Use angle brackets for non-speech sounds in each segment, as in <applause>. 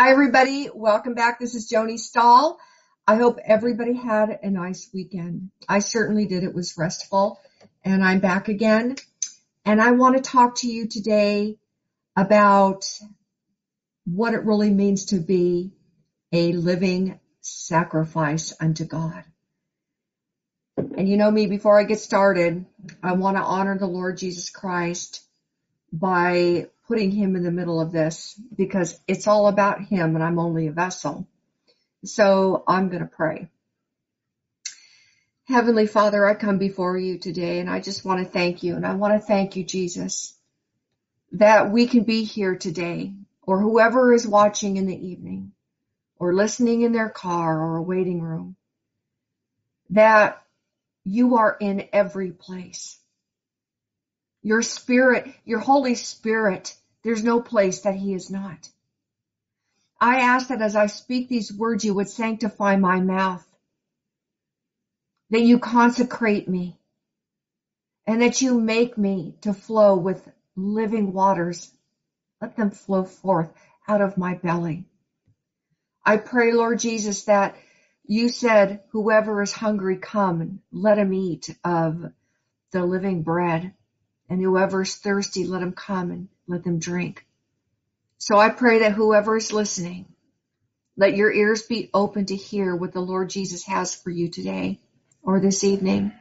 Hi, everybody. Welcome back. This is Joni Stahl. I hope everybody had a nice weekend. I certainly did. It was restful. And I'm back again. And I want to talk to you today about what it really means to be a living sacrifice unto God. And you know me, before I get started, I want to honor the Lord Jesus Christ by putting him in the middle of this because it's all about him and I'm only a vessel. So I'm going to pray. Heavenly Father, I come before you today and I just want to thank you and I want to thank you, Jesus, that we can be here today or whoever is watching in the evening or listening in their car or a waiting room, that you are in every place. Your spirit, your Holy Spirit there's no place that he is not. I ask that as I speak these words, you would sanctify my mouth, that you consecrate me, and that you make me to flow with living waters. Let them flow forth out of my belly. I pray, Lord Jesus, that you said, whoever is hungry, come and let him eat of the living bread. And whoever is thirsty, let him come and let them drink. So I pray that whoever is listening, let your ears be open to hear what the Lord Jesus has for you today or this evening.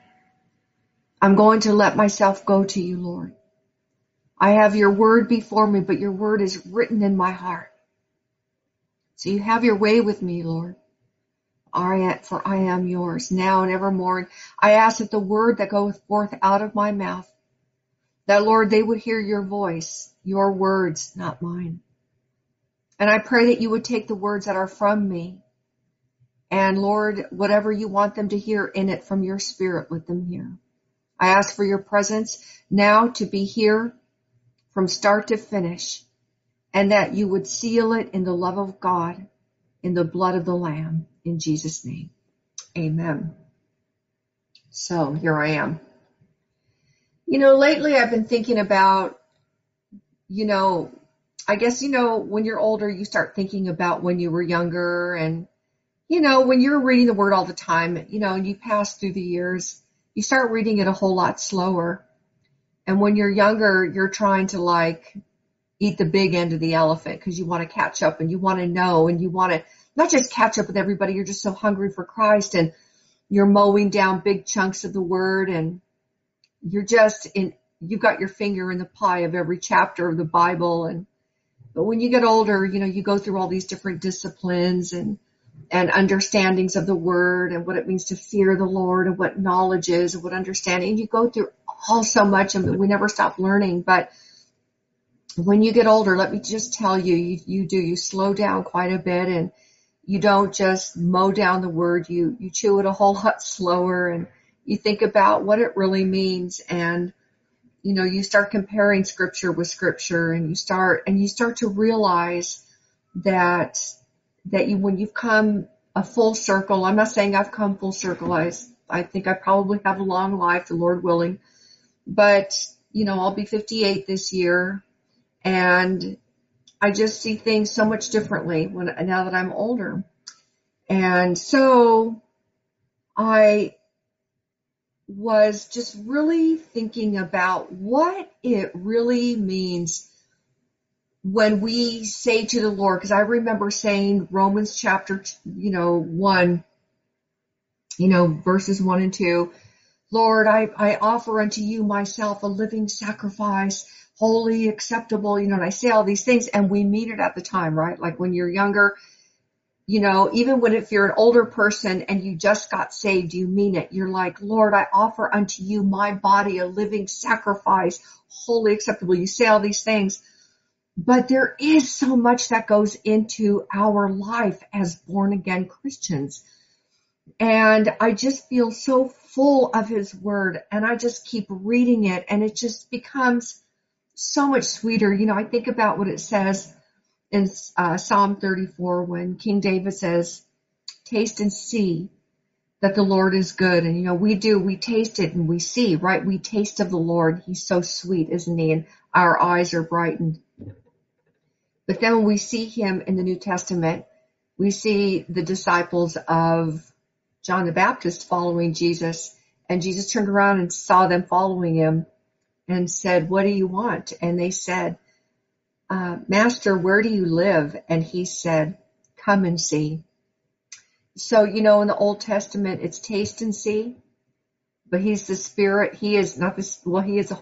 I'm going to let myself go to you, Lord. I have your word before me, but your word is written in my heart. So you have your way with me, Lord. For I am yours now and evermore. I ask that the word that goeth forth out of my mouth that Lord, they would hear your voice, your words, not mine. And I pray that you would take the words that are from me and Lord, whatever you want them to hear in it from your spirit, let them hear. I ask for your presence now to be here from start to finish and that you would seal it in the love of God, in the blood of the Lamb, in Jesus' name. Amen. So here I am. You know, lately I've been thinking about, you know, I guess, you know, when you're older, you start thinking about when you were younger and, you know, when you're reading the word all the time, you know, and you pass through the years, you start reading it a whole lot slower. And when you're younger, you're trying to like eat the big end of the elephant because you want to catch up and you want to know and you want to not just catch up with everybody, you're just so hungry for Christ and you're mowing down big chunks of the word and you're just in, you've got your finger in the pie of every chapter of the Bible. And, but when you get older, you know, you go through all these different disciplines and, and understandings of the word and what it means to fear the Lord and what knowledge is and what understanding. You go through all so much and we never stop learning. But when you get older, let me just tell you, you, you do, you slow down quite a bit and you don't just mow down the word, you, you chew it a whole lot slower and you think about what it really means and you know you start comparing scripture with scripture and you start and you start to realize that that you when you've come a full circle i'm not saying i've come full circle i i think i probably have a long life the lord willing but you know i'll be 58 this year and i just see things so much differently when now that i'm older. And so i was just really thinking about what it really means when we say to the Lord, because I remember saying Romans chapter, you know, one, you know, verses one and two, Lord, I, I offer unto you myself a living sacrifice, holy, acceptable, you know, and I say all these things and we mean it at the time, right? Like when you're younger, you know, even when if you're an older person and you just got saved, you mean it. You're like, Lord, I offer unto you my body a living sacrifice, wholly acceptable. You say all these things, but there is so much that goes into our life as born again Christians. And I just feel so full of his word and I just keep reading it and it just becomes so much sweeter. You know, I think about what it says in uh, Psalm 34 when King David says, taste and see that the Lord is good. And you know, we do, we taste it and we see, right? We taste of the Lord. He's so sweet, isn't he? And our eyes are brightened. But then when we see him in the New Testament, we see the disciples of John the Baptist following Jesus, and Jesus turned around and saw them following him and said, What do you want? And they said, Uh, Master, where do you live? And he said, Come and see. So, you know, in the Old Testament, it's taste and see, but he's the spirit. He is not this, well, he is,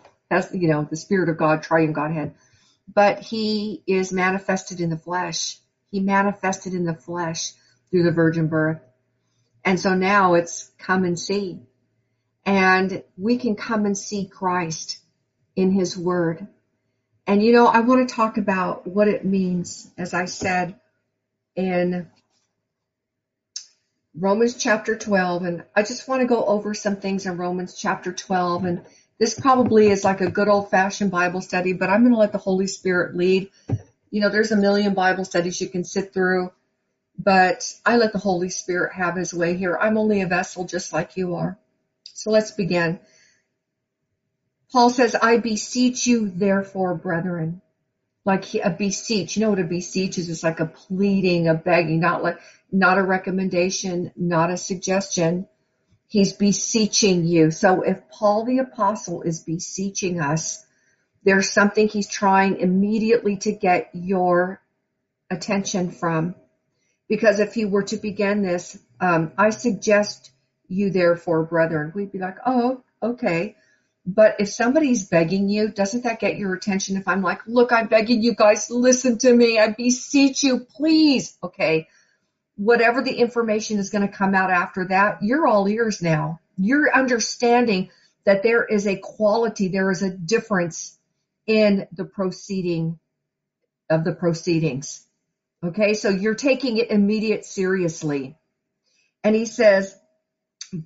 you know, the spirit of God, triune Godhead, but he is manifested in the flesh. He manifested in the flesh through the virgin birth. And so now it's come and see. And we can come and see Christ in his word. And you know, I want to talk about what it means, as I said in Romans chapter 12. And I just want to go over some things in Romans chapter 12. And this probably is like a good old fashioned Bible study, but I'm going to let the Holy Spirit lead. You know, there's a million Bible studies you can sit through, but I let the Holy Spirit have his way here. I'm only a vessel just like you are. So let's begin. Paul says, I beseech you therefore, brethren. Like a beseech, you know what a beseech is? It's like a pleading, a begging, not like, not a recommendation, not a suggestion. He's beseeching you. So if Paul the apostle is beseeching us, there's something he's trying immediately to get your attention from. Because if he were to begin this, um, I suggest you therefore, brethren, we'd be like, oh, okay. But if somebody's begging you, doesn't that get your attention? If I'm like, look, I'm begging you guys, listen to me. I beseech you, please. Okay. Whatever the information is going to come out after that, you're all ears now. You're understanding that there is a quality, there is a difference in the proceeding of the proceedings. Okay. So you're taking it immediate seriously. And he says,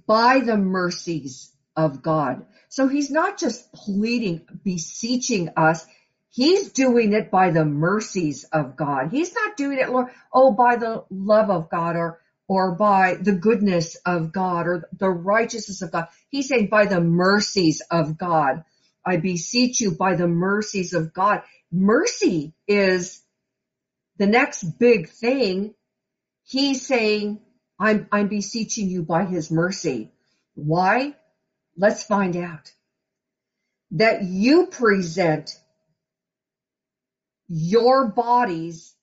by the mercies of God. So he's not just pleading, beseeching us. He's doing it by the mercies of God. He's not doing it, Lord, oh, by the love of God or, or by the goodness of God or the righteousness of God. He's saying by the mercies of God. I beseech you by the mercies of God. Mercy is the next big thing. He's saying, I'm, I'm beseeching you by his mercy. Why? Let's find out. That you present your bodies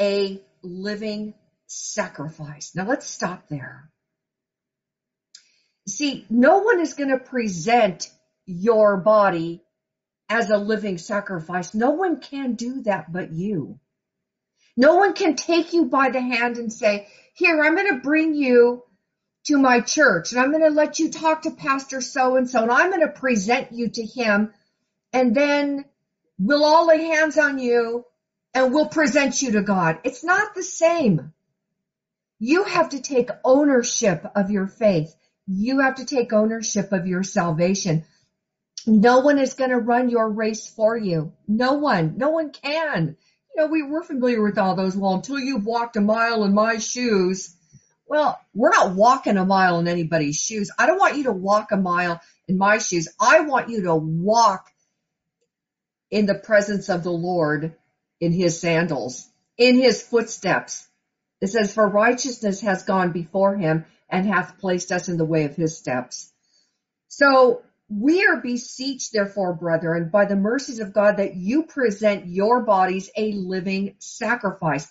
a living sacrifice. Now let's stop there. See, no one is going to present your body as a living sacrifice. No one can do that but you. No one can take you by the hand and say, here, I'm going to bring you to my church and I'm going to let you talk to pastor so and so and I'm going to present you to him and then we'll all lay hands on you and we'll present you to God. It's not the same. You have to take ownership of your faith. You have to take ownership of your salvation. No one is going to run your race for you. No one. No one can. You know, we were familiar with all those. Well, until you've walked a mile in my shoes, well, we're not walking a mile in anybody's shoes. I don't want you to walk a mile in my shoes. I want you to walk in the presence of the Lord in his sandals, in his footsteps. It says, for righteousness has gone before him and hath placed us in the way of his steps. So we are beseeched, therefore, brethren, by the mercies of God that you present your bodies a living sacrifice.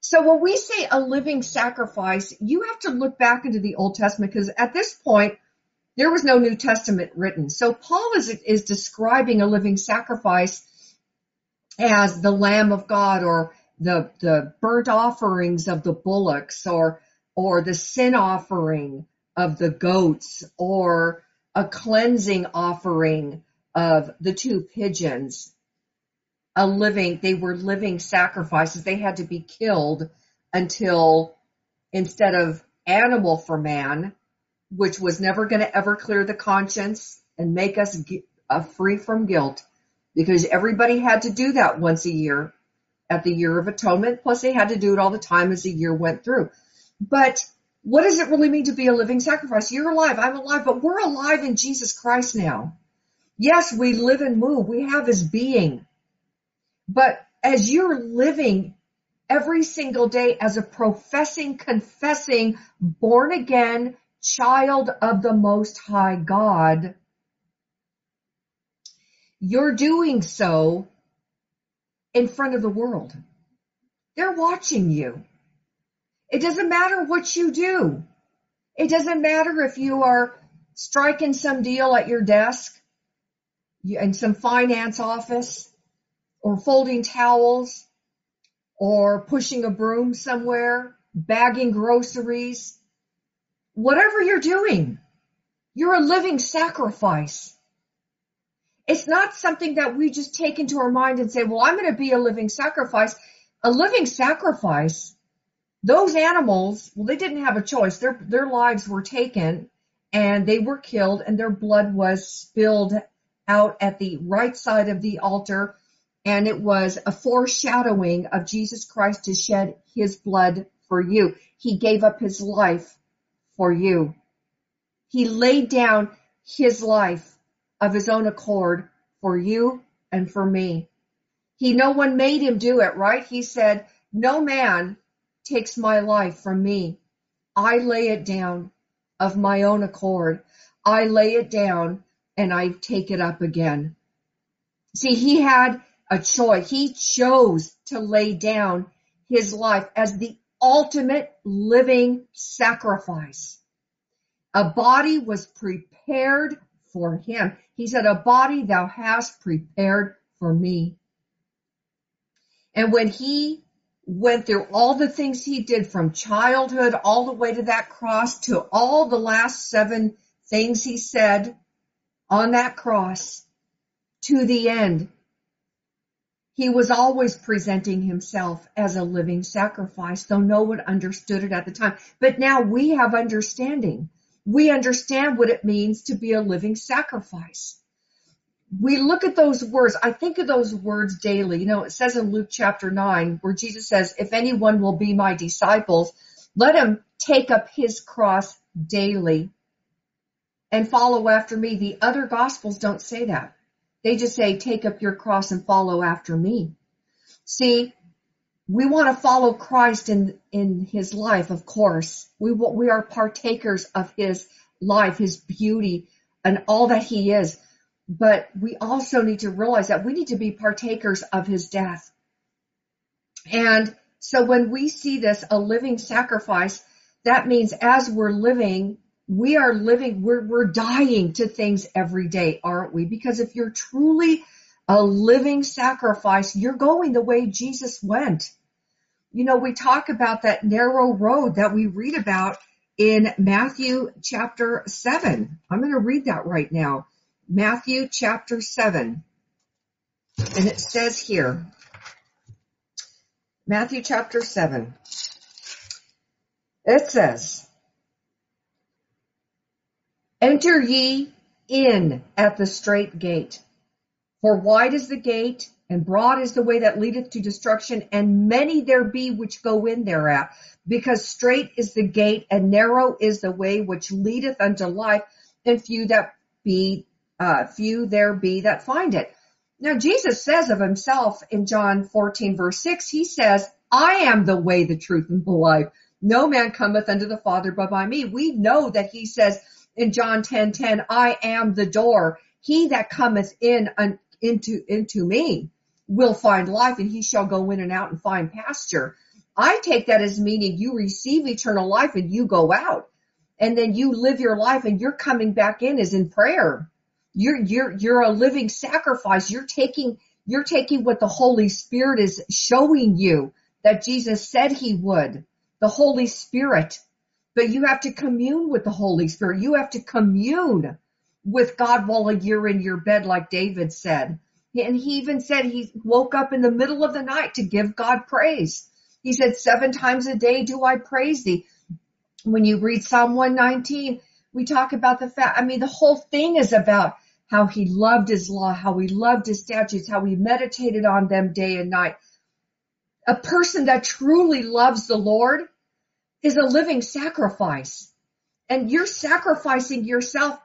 So when we say a living sacrifice, you have to look back into the Old Testament because at this point, there was no New Testament written. So Paul is, is describing a living sacrifice as the Lamb of God or the, the burnt offerings of the bullocks or, or the sin offering of the goats or a cleansing offering of the two pigeons a living, they were living sacrifices. They had to be killed until instead of animal for man, which was never going to ever clear the conscience and make us uh, free from guilt because everybody had to do that once a year at the year of atonement. Plus they had to do it all the time as the year went through. But what does it really mean to be a living sacrifice? You're alive. I'm alive, but we're alive in Jesus Christ now. Yes, we live and move. We have his being. But as you're living every single day as a professing, confessing, born again child of the Most High God, you're doing so in front of the world. They're watching you. It doesn't matter what you do. It doesn't matter if you are striking some deal at your desk in some finance office or folding towels or pushing a broom somewhere, bagging groceries, whatever you're doing, you're a living sacrifice. It's not something that we just take into our mind and say, well, I'm going to be a living sacrifice. A living sacrifice, those animals, well, they didn't have a choice. Their, their lives were taken and they were killed and their blood was spilled out at the right side of the altar. And it was a foreshadowing of Jesus Christ to shed his blood for you. He gave up his life for you. He laid down his life of his own accord for you and for me. He, no one made him do it, right? He said, no man takes my life from me. I lay it down of my own accord. I lay it down and I take it up again. See, he had a choice. He chose to lay down his life as the ultimate living sacrifice. A body was prepared for him. He said, a body thou hast prepared for me. And when he went through all the things he did from childhood all the way to that cross to all the last seven things he said on that cross to the end, he was always presenting himself as a living sacrifice, though no one understood it at the time. But now we have understanding. We understand what it means to be a living sacrifice. We look at those words. I think of those words daily. You know, it says in Luke chapter 9 where Jesus says, if anyone will be my disciples, let him take up his cross daily and follow after me. The other gospels don't say that. They just say, take up your cross and follow after me. See, we want to follow Christ in, in his life, of course. We, we are partakers of his life, his beauty, and all that he is. But we also need to realize that we need to be partakers of his death. And so when we see this, a living sacrifice, that means as we're living we are living, we're, we're dying to things every day, aren't we? Because if you're truly a living sacrifice, you're going the way Jesus went. You know, we talk about that narrow road that we read about in Matthew chapter 7. I'm going to read that right now. Matthew chapter 7. And it says here, Matthew chapter 7. It says, Enter ye in at the strait gate. For wide is the gate, and broad is the way that leadeth to destruction, and many there be which go in thereat. Because strait is the gate, and narrow is the way which leadeth unto life, and few that be, uh, few there be that find it. Now Jesus says of himself in John 14 verse 6, he says, I am the way, the truth, and the life. No man cometh unto the Father but by me. We know that he says, in John 10, 10, I am the door. He that cometh in into, into me will find life and he shall go in and out and find pasture. I take that as meaning you receive eternal life and you go out and then you live your life and you're coming back in is in prayer. You're, you're, you're a living sacrifice. You're taking, you're taking what the Holy Spirit is showing you that Jesus said he would. The Holy Spirit but you have to commune with the Holy Spirit. You have to commune with God while you're in your bed, like David said. And he even said he woke up in the middle of the night to give God praise. He said, seven times a day do I praise thee. When you read Psalm 119, we talk about the fact, I mean, the whole thing is about how he loved his law, how he loved his statutes, how he meditated on them day and night. A person that truly loves the Lord is a living sacrifice. And you're sacrificing yourself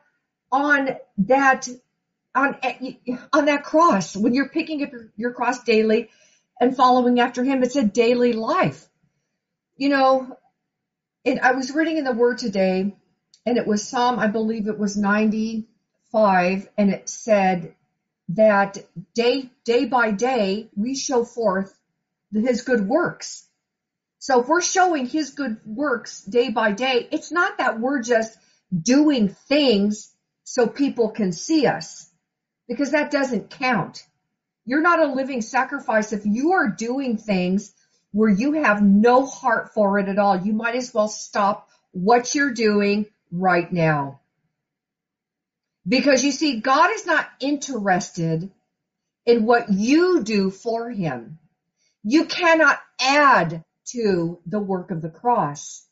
on that, on, on that cross. When you're picking up your, cross daily, and following after him. It's a daily life. You know, and I was reading in the word today and it was Psalm, I believe it was 95 and it said that day, day by day we show forth his good works. So if we're showing his good works day by day, it's not that we're just doing things so people can see us because that doesn't count. You're not a living sacrifice if you are doing things where you have no heart for it at all. You might as well stop what you're doing right now. Because you see, God is not interested in what you do for him. You cannot add to the work of the cross.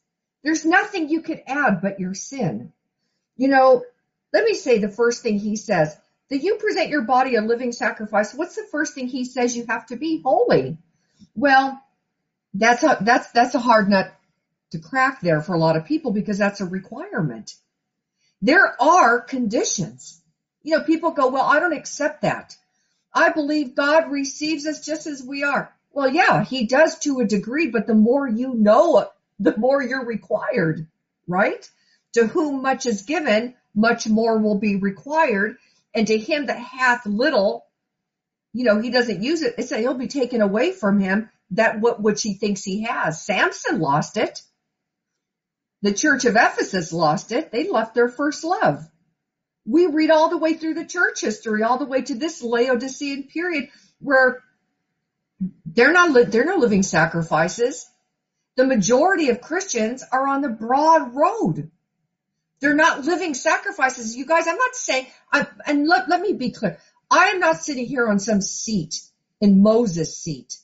There's nothing you could add but your sin. You know, let me say the first thing he says, that you present your body a living sacrifice. What's the first thing he says you have to be? Holy. Well, that's a, that's, that's a hard nut to crack there for a lot of people because that's a requirement. There are conditions. You know, people go, well, I don't accept that. I believe God receives us just as we are. Well, yeah, he does to a degree, but the more you know, the more you're required, right? To whom much is given, much more will be required. And to him that hath little, you know, he doesn't use it. It's that he'll be taken away from him that what which he thinks he has. Samson lost it. The church of Ephesus lost it. They left their first love. We read all the way through the church history, all the way to this Laodicean period where they're not, they're not living sacrifices. The majority of Christians are on the broad road. They're not living sacrifices. You guys, I'm not saying, I, and let, let me be clear. I am not sitting here on some seat in Moses' seat.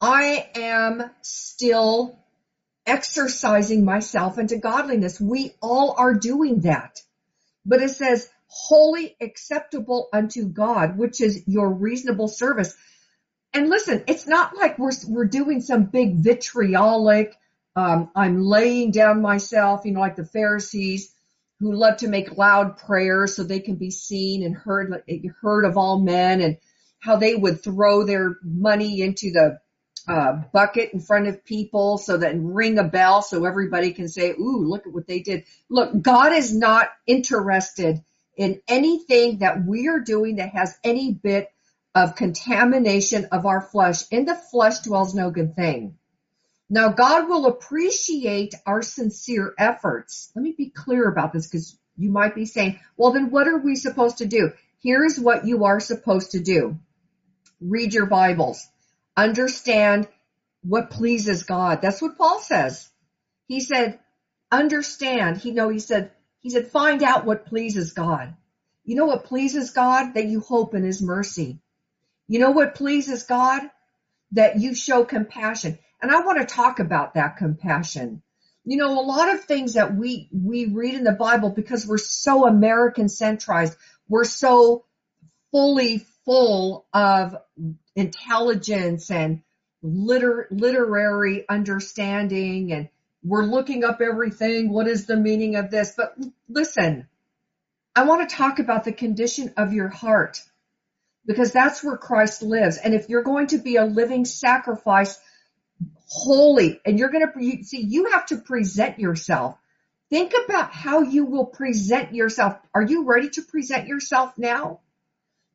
I am still exercising myself into godliness. We all are doing that. But it says, holy, acceptable unto God, which is your reasonable service. And listen, it's not like we're, we're doing some big vitriolic, um, I'm laying down myself, you know, like the Pharisees who love to make loud prayers so they can be seen and heard, heard of all men and how they would throw their money into the uh, bucket in front of people so that ring a bell so everybody can say, ooh, look at what they did. Look, God is not interested in anything that we are doing that has any bit of contamination of our flesh. In the flesh dwells no good thing. Now God will appreciate our sincere efforts. Let me be clear about this because you might be saying, well, then what are we supposed to do? Here's what you are supposed to do. Read your Bibles. Understand what pleases God. That's what Paul says. He said, understand. He know he said, he said, find out what pleases God. You know what pleases God? That you hope in his mercy. You know what pleases God? That you show compassion. And I want to talk about that compassion. You know, a lot of things that we, we read in the Bible because we're so American centralized, we're so fully full of intelligence and liter- literary understanding and we're looking up everything. What is the meaning of this? But listen, I want to talk about the condition of your heart because that's where Christ lives. And if you're going to be a living sacrifice, holy, and you're going to see, you have to present yourself. Think about how you will present yourself. Are you ready to present yourself now?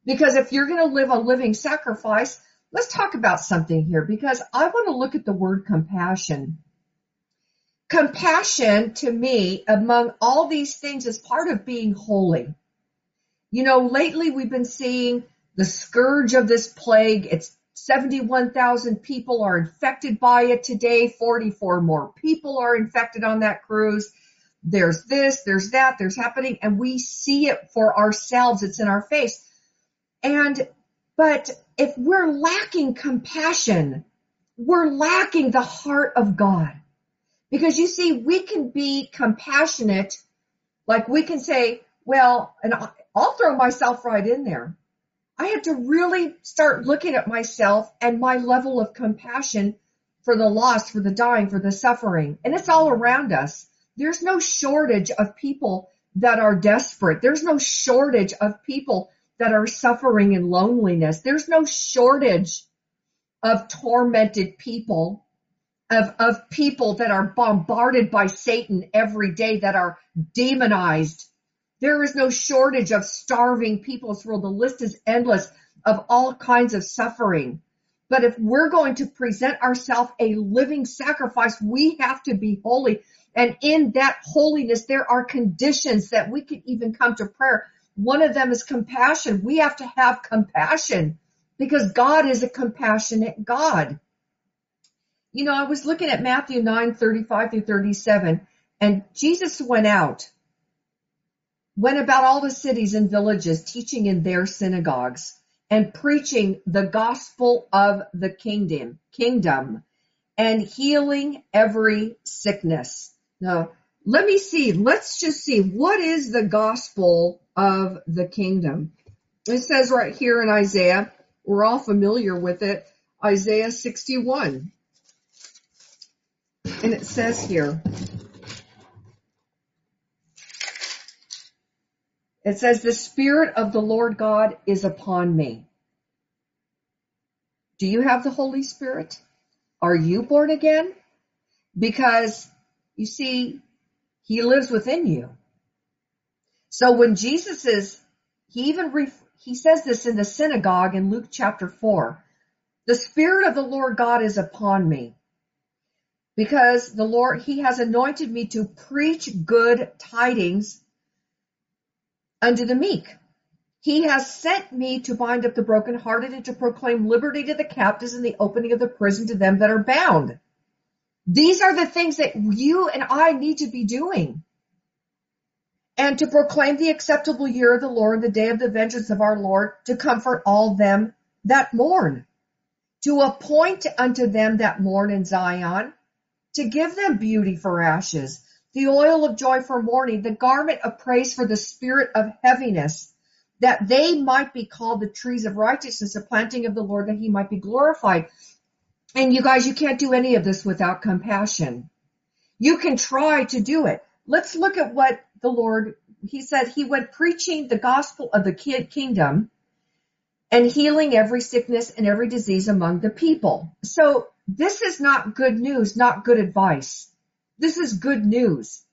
Because if you're going to live a living sacrifice, let's talk about something here because I want to look at the word compassion. Compassion to me, among all these things, is part of being holy. You know, lately we've been seeing the scourge of this plague. It's 71,000 people are infected by it today. 44 more people are infected on that cruise. There's this, there's that, there's happening, and we see it for ourselves. It's in our face. And, but if we're lacking compassion, we're lacking the heart of God. Because you see, we can be compassionate, like we can say, well, and I'll throw myself right in there. I had to really start looking at myself and my level of compassion for the lost, for the dying, for the suffering. And it's all around us. There's no shortage of people that are desperate. There's no shortage of people that are suffering in loneliness. There's no shortage of tormented people, of, of people that are bombarded by Satan every day, that are demonized. There is no shortage of starving people world. The list is endless of all kinds of suffering. But if we're going to present ourselves a living sacrifice, we have to be holy. And in that holiness, there are conditions that we can even come to prayer. One of them is compassion. We have to have compassion because God is a compassionate God. You know, I was looking at Matthew 9, 35 through 37, and Jesus went out, went about all the cities and villages, teaching in their synagogues and preaching the gospel of the kingdom, kingdom and healing every sickness. Now, let me see. Let's just see. What is the gospel of the kingdom? It says right here in Isaiah, we're all familiar with it, Isaiah 61. And it says here, It says, the Spirit of the Lord God is upon me. Do you have the Holy Spirit? Are you born again? Because you see, He lives within you. So when Jesus is, He even, ref, He says this in the synagogue in Luke chapter 4. The Spirit of the Lord God is upon me because the Lord, He has anointed me to preach good tidings unto the meek. He has sent me to bind up the brokenhearted and to proclaim liberty to the captives and the opening of the prison to them that are bound. These are the things that you and I need to be doing. And to proclaim the acceptable year of the Lord, the day of the vengeance of our Lord, to comfort all them that mourn, to appoint unto them that mourn in Zion, to give them beauty for ashes, the oil of joy for mourning, the garment of praise for the spirit of heaviness, that they might be called the trees of righteousness, the planting of the Lord, that he might be glorified. And you guys, you can't do any of this without compassion. You can try to do it. Let's look at what the Lord, he said he went preaching the gospel of the kingdom and healing every sickness and every disease among the people. So this is not good news, not good advice. This is good news.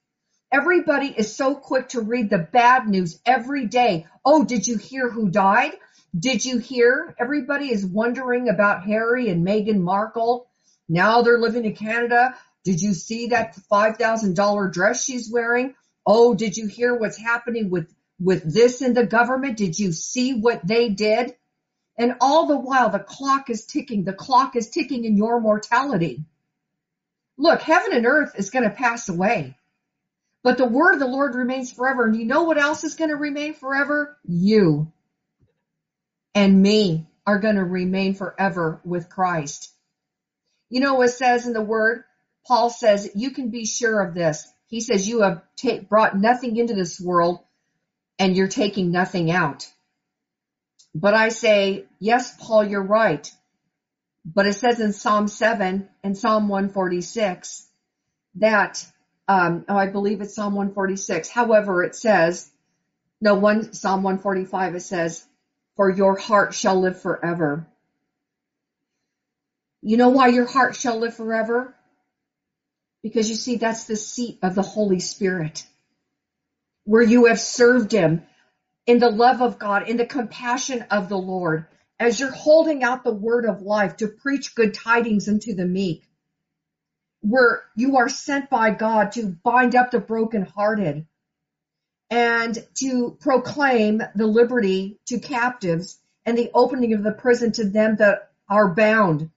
Everybody is so quick to read the bad news every day. Oh, did you hear who died? Did you hear? Everybody is wondering about Harry and Meghan Markle. Now they're living in Canada. Did you see that $5,000 dress she's wearing? Oh, did you hear what's happening with, with this in the government? Did you see what they did? And all the while, the clock is ticking. The clock is ticking in your mortality. Look, heaven and earth is going to pass away, but the word of the Lord remains forever. And you know what else is going to remain forever? You and me are going to remain forever with Christ. You know what it says in the word? Paul says, you can be sure of this. He says, you have ta- brought nothing into this world and you're taking nothing out. But I say, yes, Paul, you're right. But it says in Psalm 7 and Psalm 146 that, um, oh, I believe it's Psalm 146. However, it says, no, one, Psalm 145, it says, for your heart shall live forever. You know why your heart shall live forever? Because you see, that's the seat of the Holy Spirit, where you have served Him in the love of God, in the compassion of the Lord as you're holding out the word of life to preach good tidings unto the meek, where you are sent by God to bind up the brokenhearted and to proclaim the liberty to captives and the opening of the prison to them that are bound.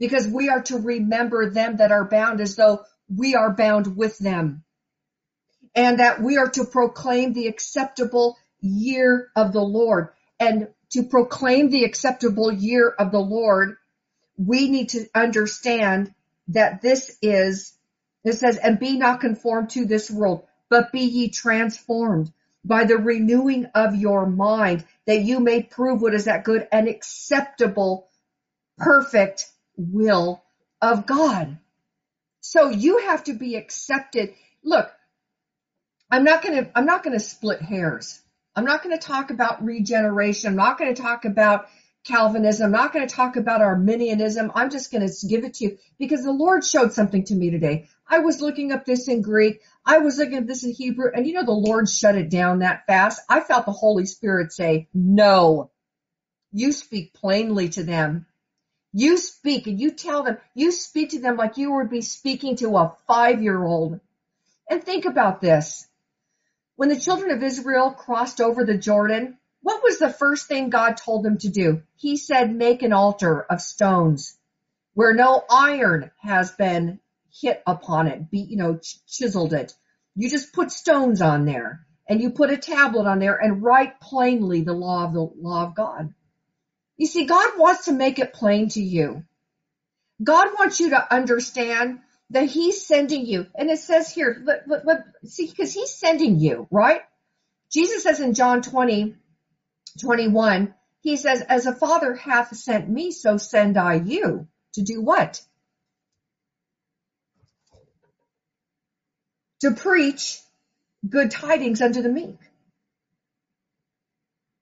Because we are to remember them that are bound as though we are bound with them. And that we are to proclaim the acceptable year of the Lord. And to proclaim the acceptable year of the Lord, we need to understand that this is, it says, and be not conformed to this world, but be ye transformed by the renewing of your mind that you may prove what is that good and acceptable, perfect will of God. So you have to be accepted. Look, I'm not going to, I'm not going to split hairs. I'm not going to talk about regeneration. I'm not going to talk about Calvinism. I'm not going to talk about Arminianism. I'm just going to give it to you because the Lord showed something to me today. I was looking up this in Greek. I was looking at this in Hebrew and you know, the Lord shut it down that fast. I felt the Holy Spirit say, no, you speak plainly to them. You speak and you tell them, you speak to them like you would be speaking to a five year old. And think about this. When the children of Israel crossed over the Jordan, what was the first thing God told them to do? He said, make an altar of stones where no iron has been hit upon it, be, you know, chiseled it. You just put stones on there and you put a tablet on there and write plainly the law of the law of God. You see, God wants to make it plain to you. God wants you to understand that he's sending you. And it says here, let, let, see, because he's sending you, right? Jesus says in John 20, 21, he says, as a father hath sent me, so send I you to do what? To preach good tidings unto the meek.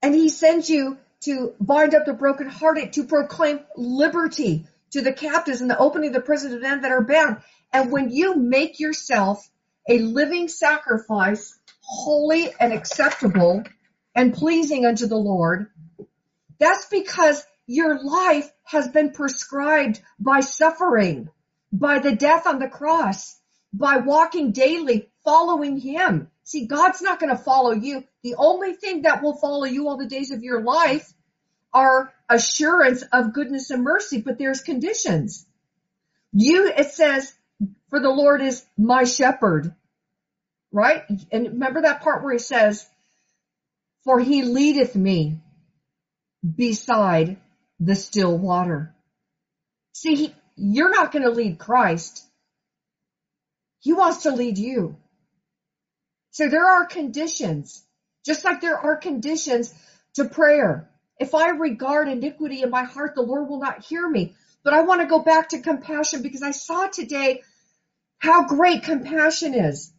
And he sends you to bind up the brokenhearted, to proclaim liberty to the captives and the opening of the prison to them that are bound. And when you make yourself a living sacrifice, holy and acceptable and pleasing unto the Lord, that's because your life has been prescribed by suffering, by the death on the cross, by walking daily, following Him. See, God's not going to follow you. The only thing that will follow you all the days of your life are assurance of goodness and mercy, but there's conditions. You, it says, for the Lord is my shepherd, right? And remember that part where he says, for he leadeth me beside the still water. See, he, you're not going to lead Christ. He wants to lead you. So there are conditions, just like there are conditions to prayer. If I regard iniquity in my heart, the Lord will not hear me. But I want to go back to compassion because I saw today how great compassion is.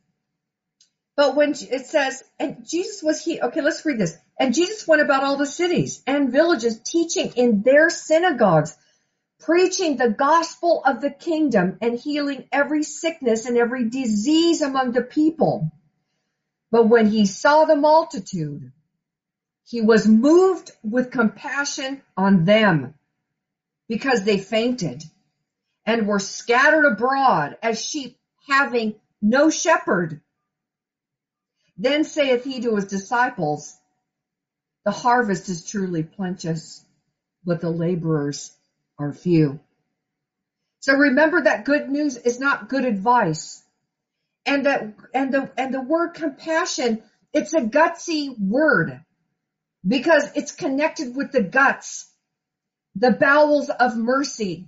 But when it says, and Jesus was he, okay, let's read this. And Jesus went about all the cities and villages teaching in their synagogues, preaching the gospel of the kingdom and healing every sickness and every disease among the people. But when he saw the multitude, he was moved with compassion on them because they fainted and were scattered abroad as sheep having no shepherd. Then saith he to his disciples, the harvest is truly plenteous, but the laborers are few. So remember that good news is not good advice. And that, and the, and the word compassion, it's a gutsy word because it's connected with the guts, the bowels of mercy,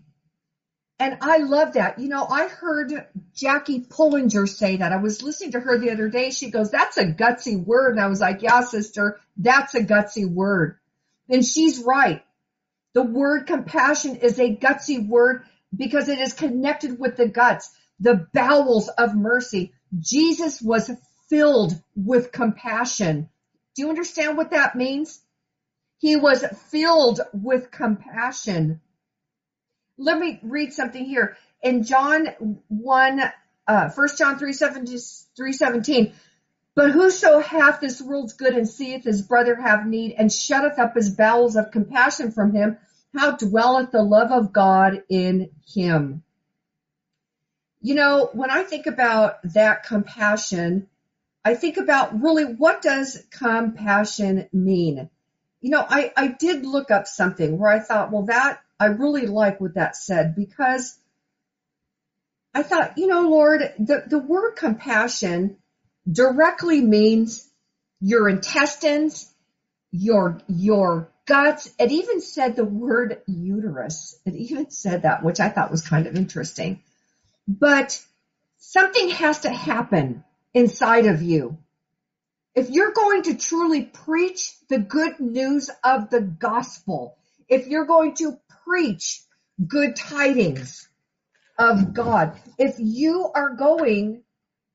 and I love that. You know, I heard Jackie Pullinger say that. I was listening to her the other day. She goes, that's a gutsy word. And I was like, yeah, sister, that's a gutsy word. And she's right. The word compassion is a gutsy word because it is connected with the guts, the bowels of mercy. Jesus was filled with compassion. Do you understand what that means? He was filled with compassion let me read something here. In John 1, uh, 1 John 3, 17, but whoso hath this world's good and seeth his brother have need and shutteth up his bowels of compassion from him, how dwelleth the love of God in him? You know, when I think about that compassion, I think about really what does compassion mean? You know, I, I did look up something where I thought, well, that I really like what that said because I thought, you know, Lord, the, the word compassion directly means your intestines, your, your guts. It even said the word uterus. It even said that, which I thought was kind of interesting. But something has to happen inside of you. If you're going to truly preach the good news of the gospel, if you're going to preach good tidings of God. If you are going,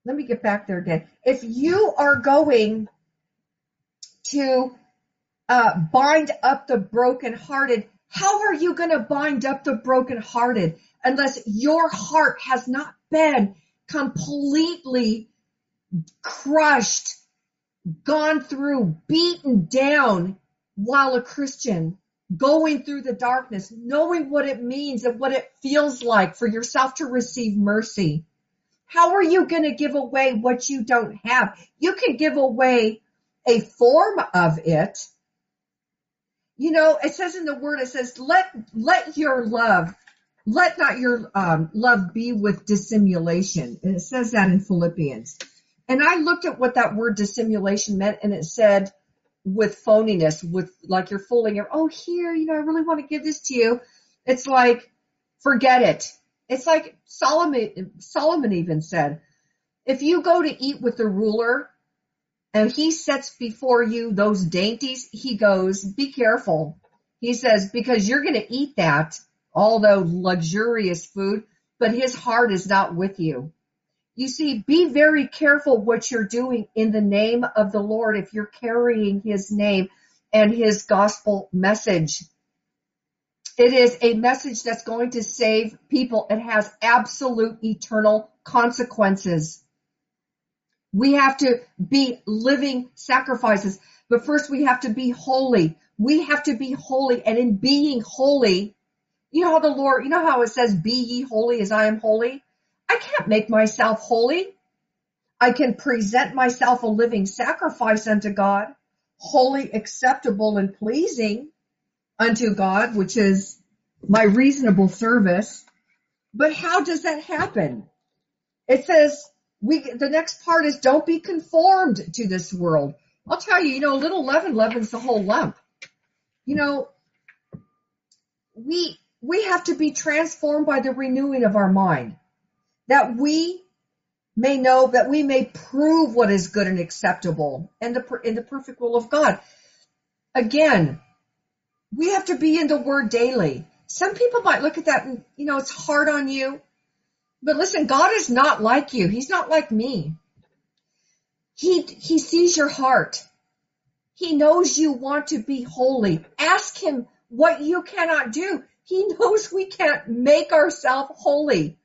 let me get back there again. If you are going to uh, bind up the brokenhearted. How are you going to bind up the brokenhearted unless your heart has not been completely crushed, gone through, beaten down while a Christian, going through the darkness, knowing what it means and what it feels like for yourself to receive mercy. How are you going to give away what you don't have? You can give away a form of it. You know, it says in the word, it says, let, let your love, let not your um, love be with dissimulation. And it says that in Philippians. And I looked at what that word dissimulation meant and it said with phoniness, with like you're fooling your, oh here, you know, I really want to give this to you. It's like, forget it. It's like Solomon, Solomon even said, if you go to eat with the ruler and he sets before you those dainties, he goes, be careful. He says, because you're going to eat that, although luxurious food, but his heart is not with you. You see, be very careful what you're doing in the name of the Lord if you're carrying his name and his gospel message. It is a message that's going to save people. It has absolute eternal consequences. We have to be living sacrifices, but first we have to be holy. We have to be holy and in being holy, you know how the Lord, you know how it says, be ye holy as I am holy? I can't make myself holy. I can present myself a living sacrifice unto God, holy, acceptable, and pleasing unto God, which is my reasonable service. But how does that happen? It says we, the next part is don't be conformed to this world. I'll tell you, you know, a little leaven leavens the whole lump. You know, we, we have to be transformed by the renewing of our mind that we may know that we may prove what is good and acceptable and the in the perfect will of God. Again, we have to be in the word daily. Some people might look at that and you know it's hard on you. But listen, God is not like you. He's not like me. He he sees your heart. He knows you want to be holy. Ask him what you cannot do. He knows we can't make ourselves holy.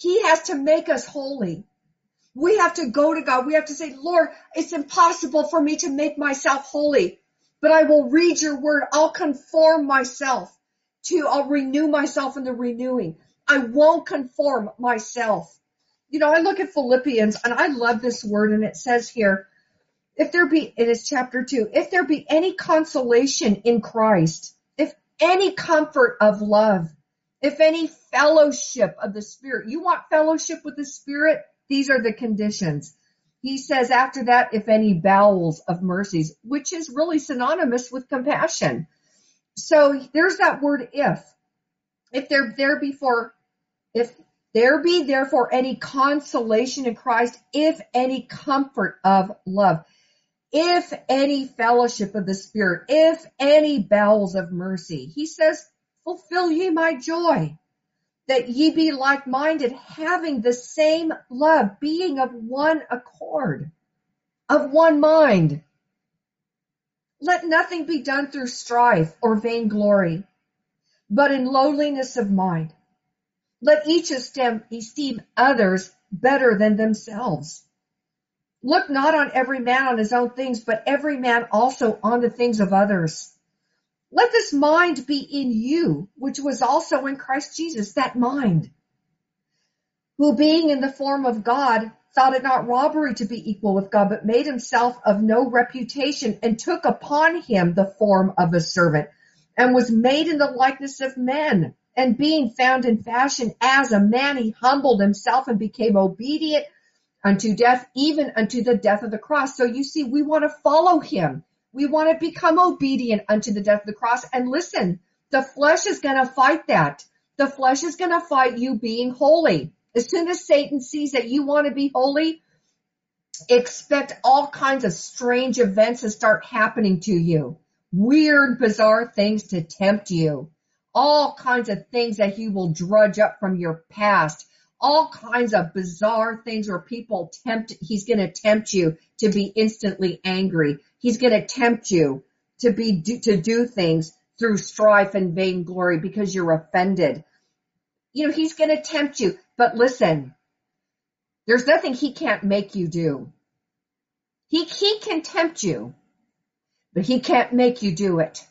He has to make us holy. We have to go to God. We have to say, Lord, it's impossible for me to make myself holy, but I will read your word. I'll conform myself to, I'll renew myself in the renewing. I won't conform myself. You know, I look at Philippians and I love this word and it says here, if there be, it is chapter two, if there be any consolation in Christ, if any comfort of love, if any fellowship of the Spirit, you want fellowship with the Spirit? These are the conditions. He says after that, if any bowels of mercies, which is really synonymous with compassion. So there's that word if. If there, there before, if there be therefore any consolation in Christ, if any comfort of love, if any fellowship of the Spirit, if any bowels of mercy, he says, fulfill ye my joy, that ye be like-minded, having the same love, being of one accord, of one mind. Let nothing be done through strife or vainglory, but in lowliness of mind. Let each esteem others better than themselves. Look not on every man on his own things, but every man also on the things of others. Let this mind be in you, which was also in Christ Jesus, that mind, who being in the form of God, thought it not robbery to be equal with God, but made himself of no reputation and took upon him the form of a servant and was made in the likeness of men. And being found in fashion as a man, he humbled himself and became obedient unto death, even unto the death of the cross. So you see, we want to follow him. We want to become obedient unto the death of the cross. And listen, the flesh is going to fight that. The flesh is going to fight you being holy. As soon as Satan sees that you want to be holy, expect all kinds of strange events to start happening to you. Weird, bizarre things to tempt you. All kinds of things that he will drudge up from your past all kinds of bizarre things where people tempt, he's going to tempt you to be instantly angry. He's going to tempt you to be to do things through strife and vainglory because you're offended. You know, he's going to tempt you, but listen, there's nothing he can't make you do. He, he can tempt you, but he can't make you do it.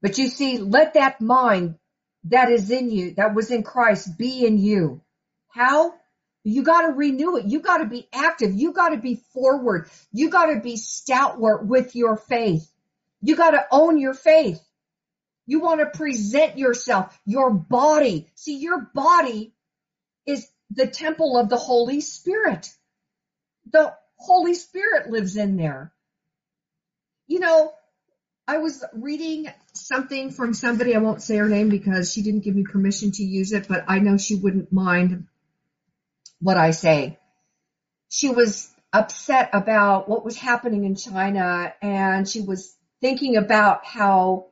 But you see, let that mind that is in you, that was in Christ, be in you. How? You got to renew it. You got to be active. You got to be forward. You got to be stalwart with your faith. You got to own your faith. You want to present yourself, your body. See, your body is the temple of the Holy Spirit. The Holy Spirit lives in there. You know, I was reading something from somebody, I won't say her name because she didn't give me permission to use it, but I know she wouldn't mind what I say. She was upset about what was happening in China and she was thinking about how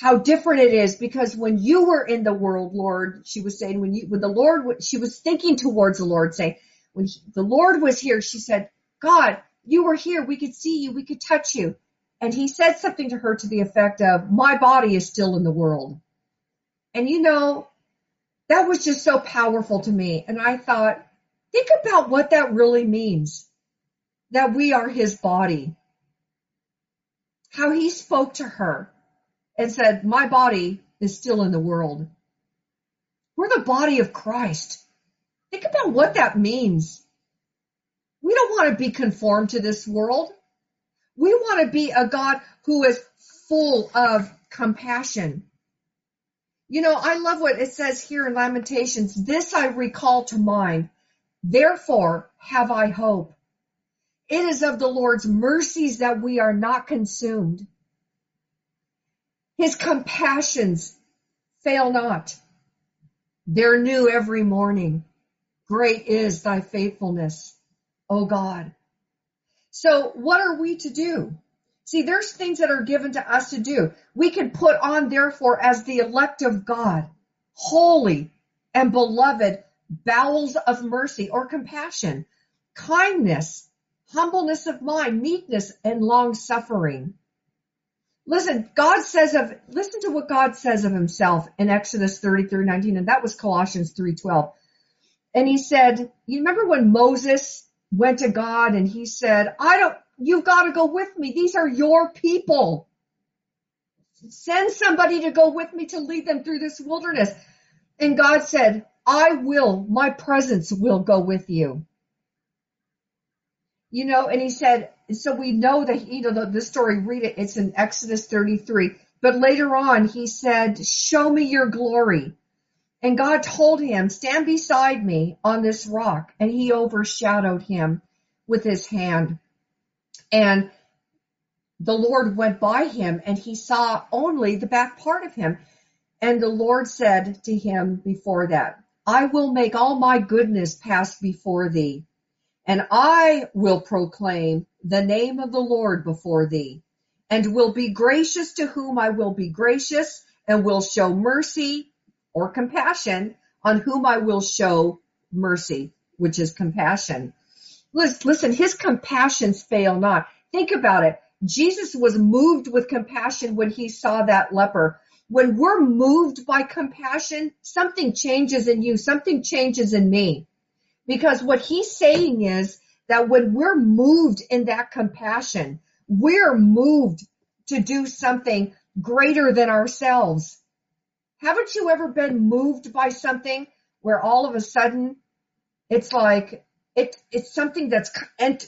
how different it is because when you were in the world, Lord, she was saying when you when the Lord she was thinking towards the Lord saying when he, the Lord was here, she said, God, you were here, we could see you, we could touch you. And he said something to her to the effect of, my body is still in the world. And you know, that was just so powerful to me. And I thought, think about what that really means. That we are his body. How he spoke to her and said, my body is still in the world. We're the body of Christ. Think about what that means. We don't want to be conformed to this world. We want to be a God who is full of compassion. You know, I love what it says here in Lamentations. This I recall to mind. Therefore have I hope. It is of the Lord's mercies that we are not consumed. His compassions fail not. They're new every morning. Great is thy faithfulness, O God. So what are we to do? See, there's things that are given to us to do. We can put on, therefore, as the elect of God, holy and beloved bowels of mercy or compassion, kindness, humbleness of mind, meekness, and long suffering. Listen, God says of, listen to what God says of himself in Exodus 33, 19, and that was Colossians 3.12. And he said, you remember when Moses went to God and he said, I don't, you've got to go with me. These are your people. Send somebody to go with me to lead them through this wilderness. And God said, I will, my presence will go with you. You know, and he said, so we know that, you know, the, the story, read it, it's in Exodus 33. But later on, he said, show me your glory. And God told him, stand beside me on this rock. And he overshadowed him with his hand. And the Lord went by him and he saw only the back part of him. And the Lord said to him before that, I will make all my goodness pass before thee, and I will proclaim the name of the Lord before thee, and will be gracious to whom I will be gracious, and will show mercy or compassion on whom I will show mercy, which is compassion. Listen, his compassions fail not. Think about it. Jesus was moved with compassion when he saw that leper when we're moved by compassion, something changes in you, something changes in me. Because what he's saying is that when we're moved in that compassion, we're moved to do something greater than ourselves. Haven't you ever been moved by something where all of a sudden it's like it, it's something that's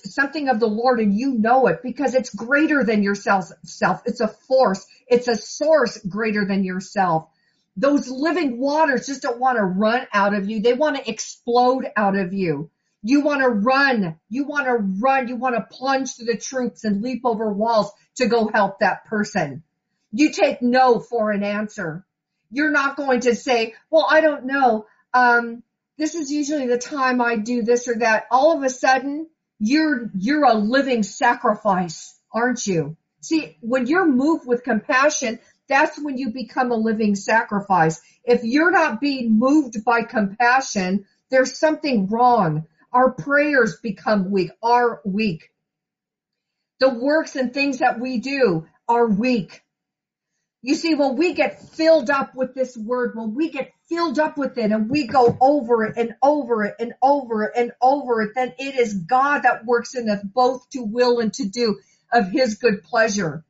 something of the Lord and you know it because it's greater than yourself. Self. It's a force. It's a source greater than yourself. Those living waters just don't want to run out of you. They want to explode out of you. You want to run. You want to run. You want to plunge through the troops and leap over walls to go help that person. You take no for an answer. You're not going to say, well, I don't know. Um, this is usually the time I do this or that. All of a sudden, you're, you're a living sacrifice, aren't you? See, when you're moved with compassion, that's when you become a living sacrifice. If you're not being moved by compassion, there's something wrong. Our prayers become weak, are weak. The works and things that we do are weak. You see, when we get filled up with this word, when we get filled up with it and we go over it and over it and over it and over it, then it is God that works in us both to will and to do of his good pleasure.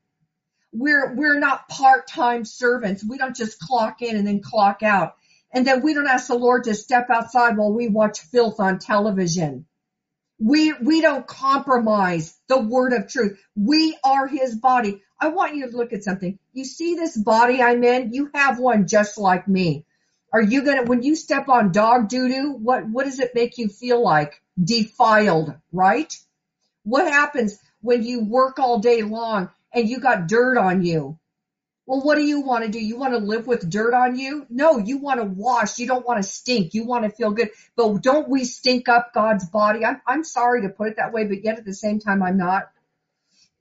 We're, we're not part-time servants. We don't just clock in and then clock out. And then we don't ask the Lord to step outside while we watch filth on television. We, we don't compromise the word of truth. We are his body. I want you to look at something. You see this body I'm in? You have one just like me. Are you gonna, when you step on dog doo doo, what, what does it make you feel like? Defiled, right? What happens when you work all day long and you got dirt on you? Well, what do you want to do? You want to live with dirt on you? No, you want to wash. You don't want to stink. You want to feel good. But don't we stink up God's body? I'm, I'm sorry to put it that way, but yet at the same time, I'm not.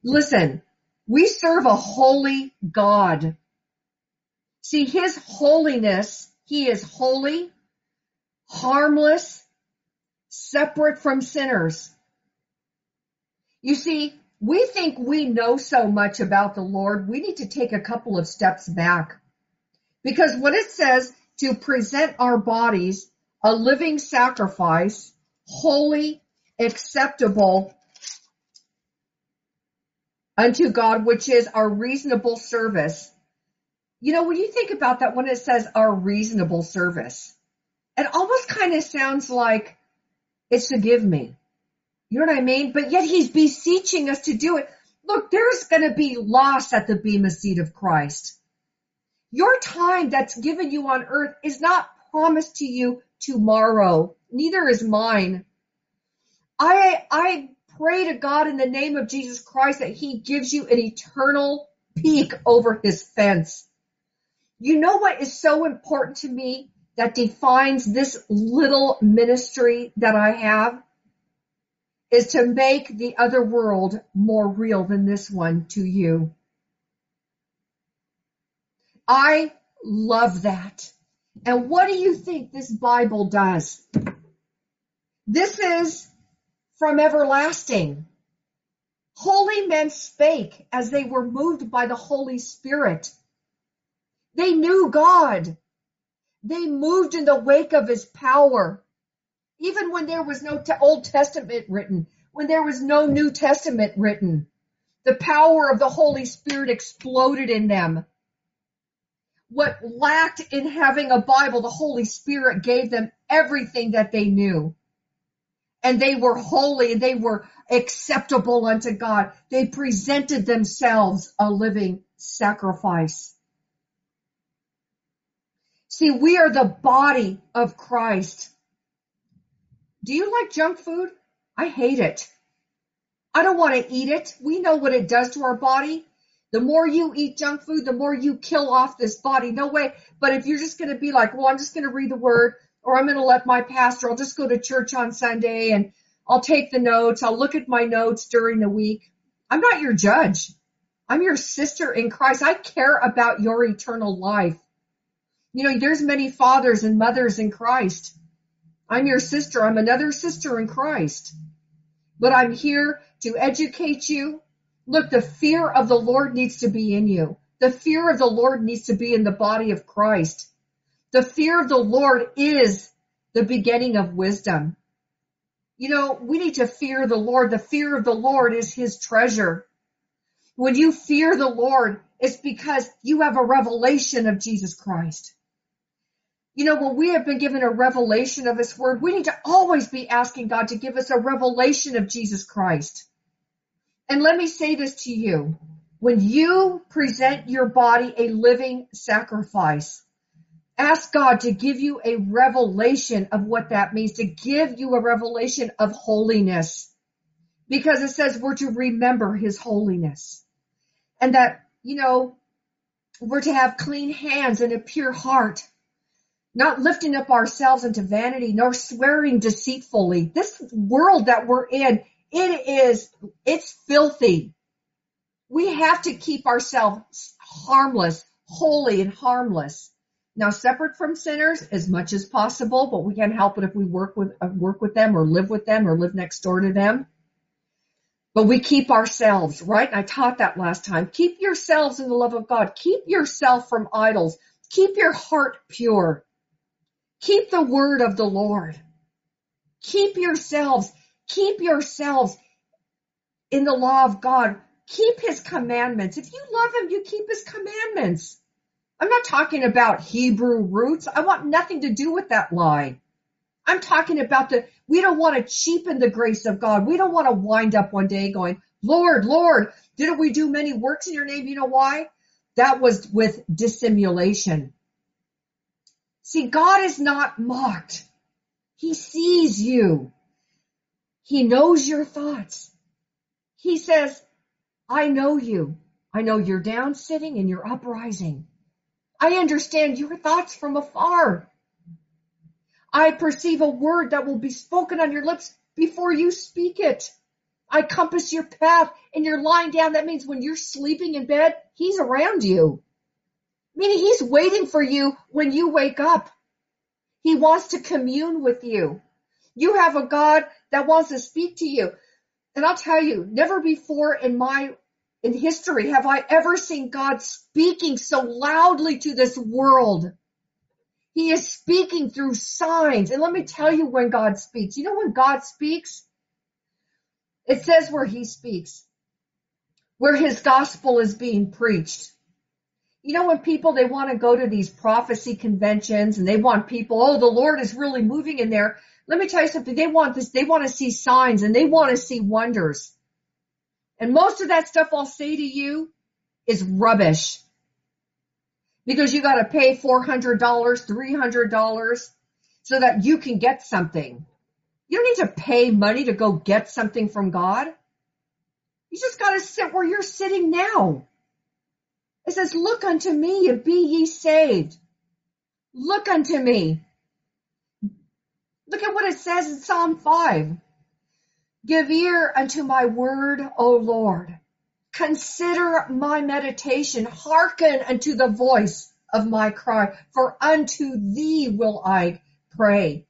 Listen, we serve a holy God. See, his holiness, he is holy, harmless, separate from sinners. You see, we think we know so much about the Lord, we need to take a couple of steps back. Because what it says to present our bodies a living sacrifice, holy, acceptable unto God, which is our reasonable service. You know, when you think about that, when it says our reasonable service, it almost kind of sounds like it's to give me. You know what I mean? But yet he's beseeching us to do it. Look, there's going to be loss at the bema seat of Christ. Your time that's given you on earth is not promised to you tomorrow. Neither is mine. I, I pray to God in the name of Jesus Christ that he gives you an eternal peek over his fence. You know what is so important to me that defines this little ministry that I have? is to make the other world more real than this one to you. I love that. And what do you think this Bible does? This is from everlasting. Holy men spake as they were moved by the Holy Spirit. They knew God. They moved in the wake of his power. Even when there was no te- Old Testament written, when there was no New Testament written, the power of the Holy Spirit exploded in them. What lacked in having a Bible, the Holy Spirit gave them everything that they knew. And they were holy and they were acceptable unto God. They presented themselves a living sacrifice. See, we are the body of Christ. Do you like junk food? I hate it. I don't want to eat it. We know what it does to our body. The more you eat junk food, the more you kill off this body. No way. But if you're just going to be like, well, I'm just going to read the word or I'm going to let my pastor, I'll just go to church on Sunday and I'll take the notes. I'll look at my notes during the week. I'm not your judge. I'm your sister in Christ. I care about your eternal life. You know, there's many fathers and mothers in Christ. I'm your sister. I'm another sister in Christ. But I'm here to educate you. Look, the fear of the Lord needs to be in you. The fear of the Lord needs to be in the body of Christ. The fear of the Lord is the beginning of wisdom. You know, we need to fear the Lord. The fear of the Lord is his treasure. When you fear the Lord, it's because you have a revelation of Jesus Christ. You know, when we have been given a revelation of His Word, we need to always be asking God to give us a revelation of Jesus Christ. And let me say this to you. When you present your body a living sacrifice, ask God to give you a revelation of what that means, to give you a revelation of holiness. Because it says we're to remember His holiness. And that, you know, we're to have clean hands and a pure heart not lifting up ourselves into vanity, nor swearing deceitfully. This world that we're in, it is, it's filthy. We have to keep ourselves harmless, holy and harmless. Now separate from sinners as much as possible, but we can't help it if we work with, uh, work with them or live with them or live next door to them. But we keep ourselves, right? I taught that last time. Keep yourselves in the love of God. Keep yourself from idols. Keep your heart pure. Keep the word of the Lord. Keep yourselves, keep yourselves in the law of God. Keep his commandments. If you love him, you keep his commandments. I'm not talking about Hebrew roots. I want nothing to do with that lie. I'm talking about the, we don't want to cheapen the grace of God. We don't want to wind up one day going, Lord, Lord, didn't we do many works in your name? You know why? That was with dissimulation. See, God is not mocked. He sees you. He knows your thoughts. He says, I know you. I know you're down sitting and you're uprising. I understand your thoughts from afar. I perceive a word that will be spoken on your lips before you speak it. I compass your path and you're lying down. That means when you're sleeping in bed, he's around you. Meaning he's waiting for you when you wake up. He wants to commune with you. You have a God that wants to speak to you. And I'll tell you, never before in my in history have I ever seen God speaking so loudly to this world. He is speaking through signs. And let me tell you when God speaks. You know when God speaks? It says where he speaks, where his gospel is being preached. You know when people, they want to go to these prophecy conventions and they want people, oh, the Lord is really moving in there. Let me tell you something. They want this, they want to see signs and they want to see wonders. And most of that stuff I'll say to you is rubbish because you got to pay $400, $300 so that you can get something. You don't need to pay money to go get something from God. You just got to sit where you're sitting now. It says, look unto me and be ye saved. Look unto me. Look at what it says in Psalm 5. Give ear unto my word, O Lord. Consider my meditation. Hearken unto the voice of my cry, for unto thee will I pray.